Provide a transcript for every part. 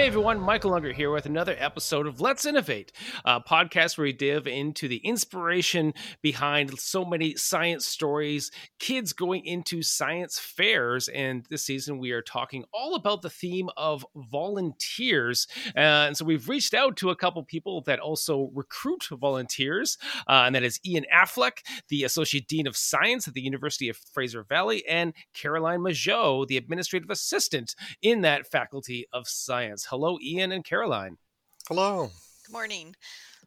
Hey everyone, Michael Unger here with another episode of Let's Innovate, a podcast where we dive into the inspiration behind so many science stories, kids going into science fairs. And this season we are talking all about the theme of volunteers. Uh, and so we've reached out to a couple people that also recruit volunteers, uh, and that is Ian Affleck, the Associate Dean of Science at the University of Fraser Valley, and Caroline Majot, the Administrative Assistant in that Faculty of Science. Hello, Ian and Caroline. Hello. Good morning.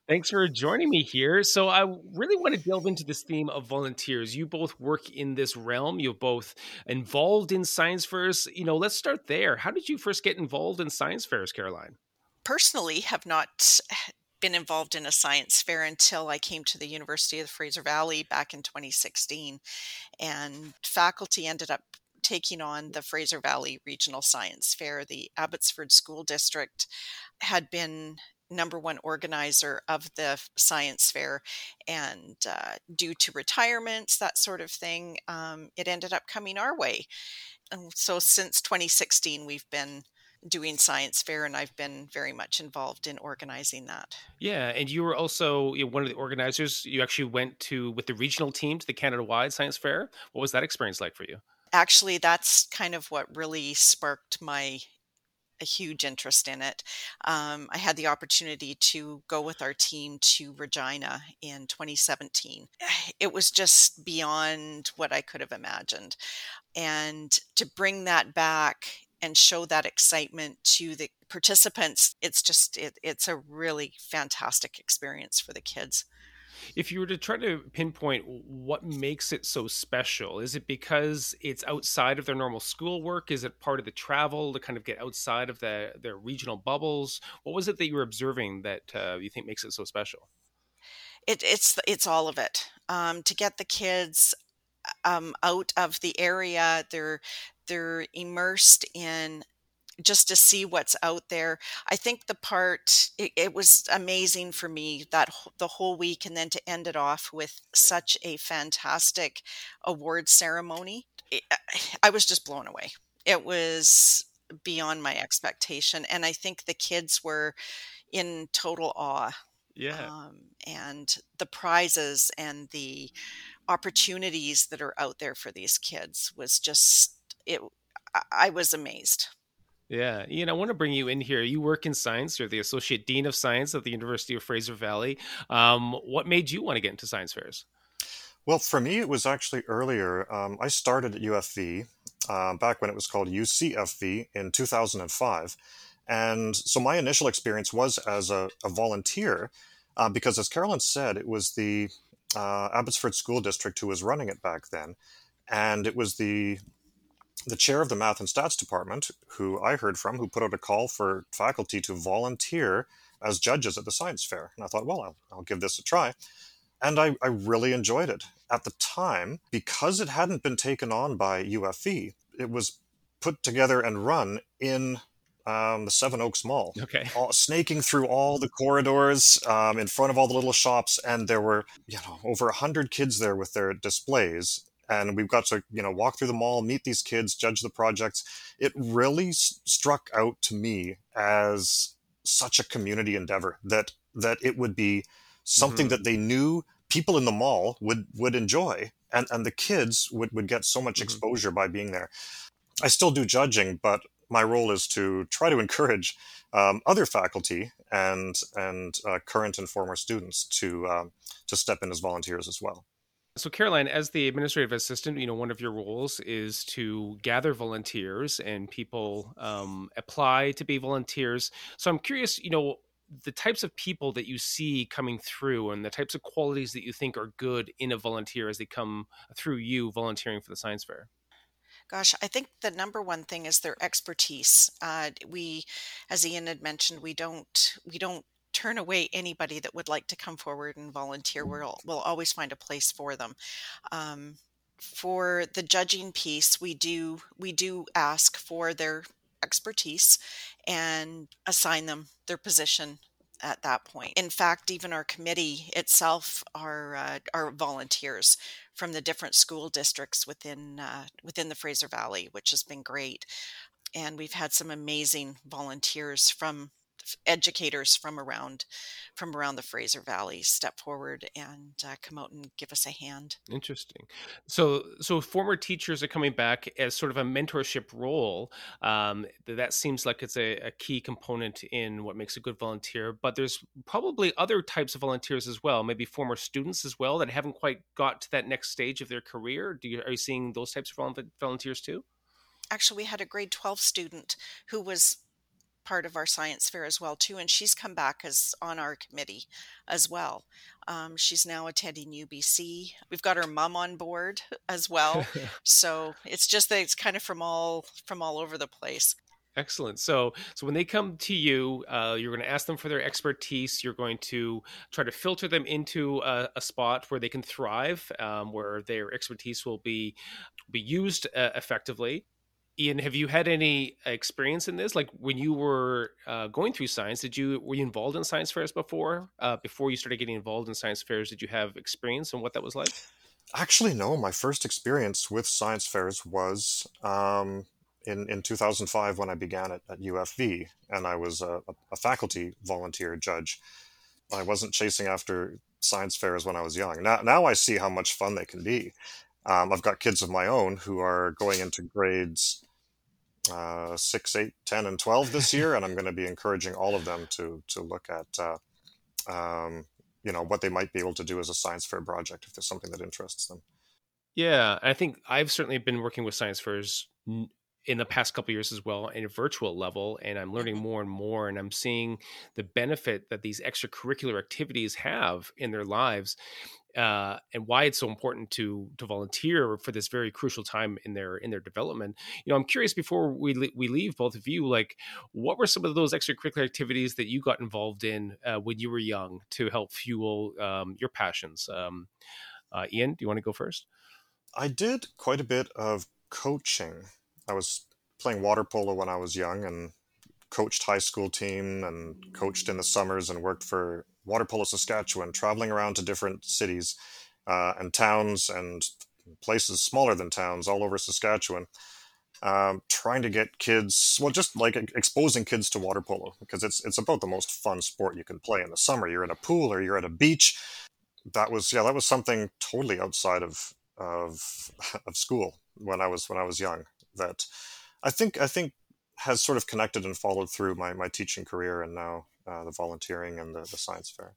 Thanks for joining me here. So, I really want to delve into this theme of volunteers. You both work in this realm. You're both involved in science fairs. You know, let's start there. How did you first get involved in science fairs, Caroline? Personally, have not been involved in a science fair until I came to the University of the Fraser Valley back in 2016. And faculty ended up taking on the Fraser Valley Regional Science Fair. The Abbotsford School District had been number one organizer of the science fair and uh, due to retirements that sort of thing um, it ended up coming our way. And so since 2016 we've been doing science fair and i've been very much involved in organizing that. Yeah and you were also you know, one of the organizers. You actually went to with the regional team to the canada wide science fair. What was that experience like for you actually that's kind of what really sparked my a huge interest in it. Um, I had the opportunity to go with our team to Regina in 2017. It was just beyond what I could have imagined. And to bring that back and show that excitement to the participants, it's just, it, it's a really fantastic experience for the kids. If you were to try to pinpoint what makes it so special, is it because it's outside of their normal schoolwork? Is it part of the travel to kind of get outside of the, their regional bubbles? What was it that you were observing that uh, you think makes it so special? It, it's it's all of it. Um, to get the kids um, out of the area, they're they're immersed in just to see what's out there. I think the part it, it, was amazing for me that the whole week, and then to end it off with yeah. such a fantastic award ceremony. It, I was just blown away. It was beyond my expectation, and I think the kids were in total awe. Yeah, um, and the prizes and the opportunities that are out there for these kids was just it. I was amazed. Yeah, Ian, I want to bring you in here. You work in science. You're the associate dean of science at the University of Fraser Valley. Um, what made you want to get into science fairs? Well, for me, it was actually earlier. Um, I started at UFV uh, back when it was called UCFV in 2005. And so my initial experience was as a, a volunteer, uh, because as Carolyn said, it was the uh, Abbotsford School District who was running it back then. And it was the the chair of the math and stats department, who I heard from, who put out a call for faculty to volunteer as judges at the science fair. And I thought, well, I'll, I'll give this a try. And I, I, really enjoyed it. At the time, because it hadn't been taken on by UFV, it was put together and run in um, the Seven Oaks Mall. Okay. All, snaking through all the corridors um, in front of all the little shops. And there were, you know, over a hundred kids there with their displays and we've got to you know walk through the mall meet these kids judge the projects it really s- struck out to me as such a community endeavor that that it would be something mm-hmm. that they knew people in the mall would would enjoy and and the kids would would get so much mm-hmm. exposure by being there i still do judging but my role is to try to encourage um, other faculty and and uh, current and former students to um, to step in as volunteers as well so, Caroline, as the administrative assistant, you know one of your roles is to gather volunteers and people um, apply to be volunteers. So, I'm curious, you know, the types of people that you see coming through and the types of qualities that you think are good in a volunteer as they come through you volunteering for the science fair. Gosh, I think the number one thing is their expertise. Uh, we, as Ian had mentioned, we don't we don't turn away anybody that would like to come forward and volunteer. We'll, we'll always find a place for them. Um, for the judging piece, we do we do ask for their expertise and assign them their position at that point. In fact, even our committee itself are uh, are volunteers from the different school districts within uh, within the Fraser Valley, which has been great. and we've had some amazing volunteers from educators from around from around the Fraser Valley step forward and uh, come out and give us a hand. Interesting. So, so former teachers are coming back as sort of a mentorship role. Um, that seems like it's a, a, key component in what makes a good volunteer. But there's probably other types of volunteers as well. Maybe former students as well that haven't quite got to that next stage of their career. Do you are you seeing those types of volunteers too? Actually, we had a grade 12 student who was part of our science fair as well too and she's come back as on our committee as well um, she's now attending ubc we've got her mom on board as well so it's just that it's kind of from all from all over the place Excellent. So, so when they come to you, uh, you're going to ask them for their expertise. You're going to try to filter them into a, a spot where they can thrive, um, where their expertise will be be used uh, effectively. Ian, have you had any experience in this? Like when you were uh, going through science, did you were you involved in science fairs before? Uh, before you started getting involved in science fairs, did you have experience in what that was like? Actually, no. My first experience with science fairs was um, in in 2005 when I began at, at UFV, and I was a, a faculty volunteer judge. I wasn't chasing after science fairs when I was young. Now, now I see how much fun they can be. Um, I've got kids of my own who are going into grades uh, 6, 8, 10, and 12 this year, and I'm going to be encouraging all of them to, to look at, uh, um, you know, what they might be able to do as a science fair project if there's something that interests them. Yeah, I think I've certainly been working with science fairs in the past couple years as well in a virtual level and i'm learning mm-hmm. more and more and i'm seeing the benefit that these extracurricular activities have in their lives uh, and why it's so important to to volunteer for this very crucial time in their in their development. You know, I'm curious before we we leave both of you, like what were some of those extracurricular activities that you got involved in uh, when you were young to help fuel um, your passions? Um, uh, Ian, do you want to go first? I did quite a bit of coaching. I was playing water polo when I was young and coached high school team and coached in the summers and worked for Water Polo Saskatchewan, traveling around to different cities uh, and towns and places smaller than towns all over Saskatchewan, um, trying to get kids, well, just like exposing kids to water polo because it's it's about the most fun sport you can play in the summer. You're in a pool or you're at a beach. That was yeah, that was something totally outside of of of school when I was when I was young. That I think I think has sort of connected and followed through my my teaching career and now uh, the volunteering and the, the science fair.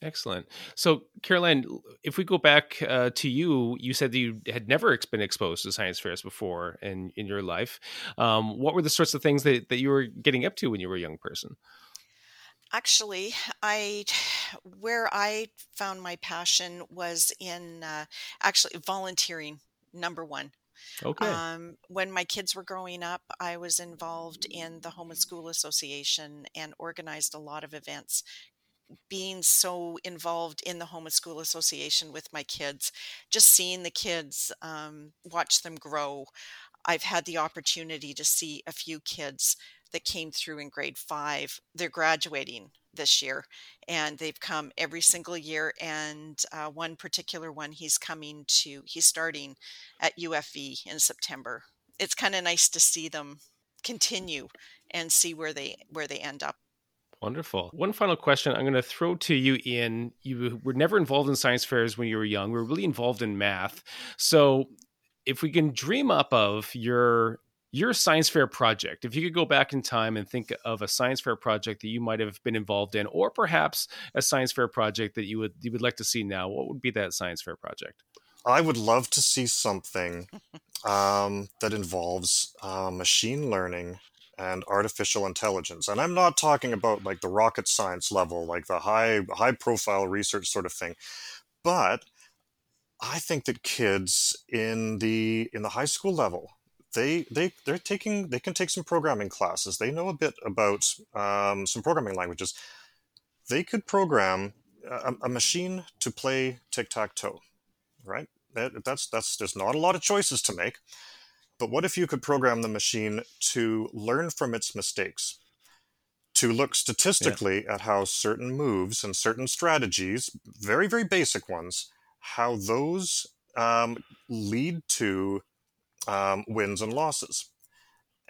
Excellent. So, Caroline, if we go back uh, to you, you said that you had never been exposed to science fairs before in, in your life. Um, what were the sorts of things that, that you were getting up to when you were a young person? Actually, I where I found my passion was in uh, actually volunteering. Number one, Okay. Um, when my kids were growing up, I was involved in the Home and School Association and organized a lot of events. Being so involved in the Home and School Association with my kids, just seeing the kids, um, watch them grow. I've had the opportunity to see a few kids that came through in grade five. They're graduating this year and they've come every single year and uh, one particular one he's coming to he's starting at ufv in september it's kind of nice to see them continue and see where they where they end up Wonderful. One final question I'm going to throw to you, Ian. You were never involved in science fairs when you were young. We were really involved in math. So, if we can dream up of your your science fair project if you could go back in time and think of a science fair project that you might have been involved in or perhaps a science fair project that you would you would like to see now what would be that science fair project? I would love to see something um, that involves uh, machine learning and artificial intelligence and i'm not talking about like the rocket science level like the high high profile research sort of thing but i think that kids in the in the high school level they they they're taking they can take some programming classes. They know a bit about um, some programming languages. They could program a, a machine to play tic tac toe, right? That, that's that's there's not a lot of choices to make. But what if you could program the machine to learn from its mistakes? To look statistically yeah. at how certain moves and certain strategies, very, very basic ones, how those um, lead to um, wins and losses.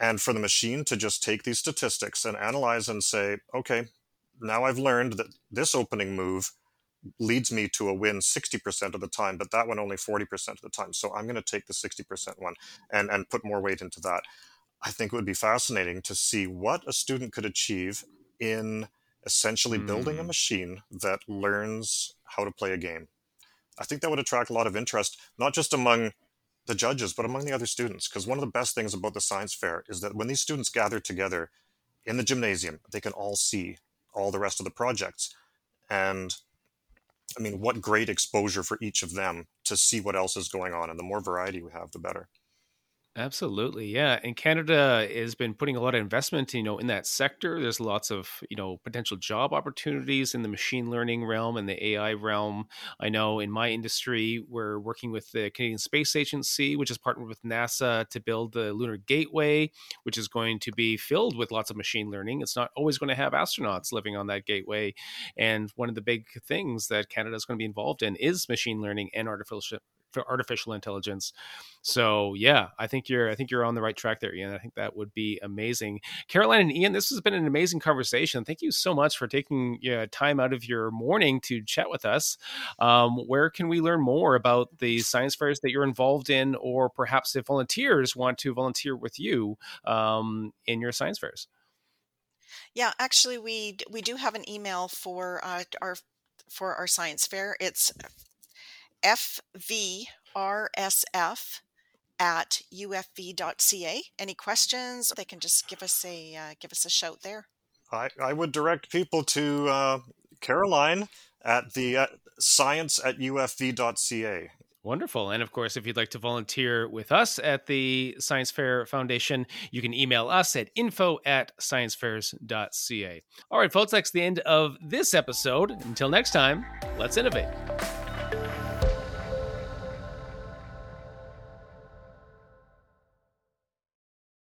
and for the machine to just take these statistics and analyze and say, okay, now I've learned that this opening move leads me to a win 60% of the time, but that one only 40% of the time. So I'm going to take the 60% one and, and put more weight into that. I think it would be fascinating to see what a student could achieve in essentially mm. building a hmm. machine that learns how to play a game. I think that would attract a lot of interest, not just among the judges, but among the other students. Because one of the best things about the science fair is that when these students gather together in the gymnasium, they can all see all the rest of the projects. And I mean, what great exposure for each of them to see what else is going on. And the more variety we have, the better. Absolutely, yeah. And Canada has been putting a lot of investment, you know, in that sector. There's lots of, you know, potential job opportunities in the machine learning realm and the AI realm. I know in my industry, we're working with the Canadian Space Agency, which is partnered with NASA to build the Lunar Gateway, which is going to be filled with lots of machine learning. It's not always going to have astronauts living on that gateway. And one of the big things that Canada is going to be involved in is machine learning and artificial for artificial intelligence. So yeah, I think you're I think you're on the right track there, Ian. I think that would be amazing. Caroline and Ian, this has been an amazing conversation. Thank you so much for taking time out of your morning to chat with us. Um, where can we learn more about the science fairs that you're involved in, or perhaps if volunteers want to volunteer with you um, in your science fairs? Yeah, actually, we we do have an email for uh, our for our science fair. It's fvrsf at ufv.ca. Any questions? They can just give us a uh, give us a shout there. I, I would direct people to uh, Caroline at the uh, science at ufv.ca. Wonderful. And of course, if you'd like to volunteer with us at the Science Fair Foundation, you can email us at info at sciencefairs.ca. All right, folks, that's the end of this episode. Until next time, let's innovate.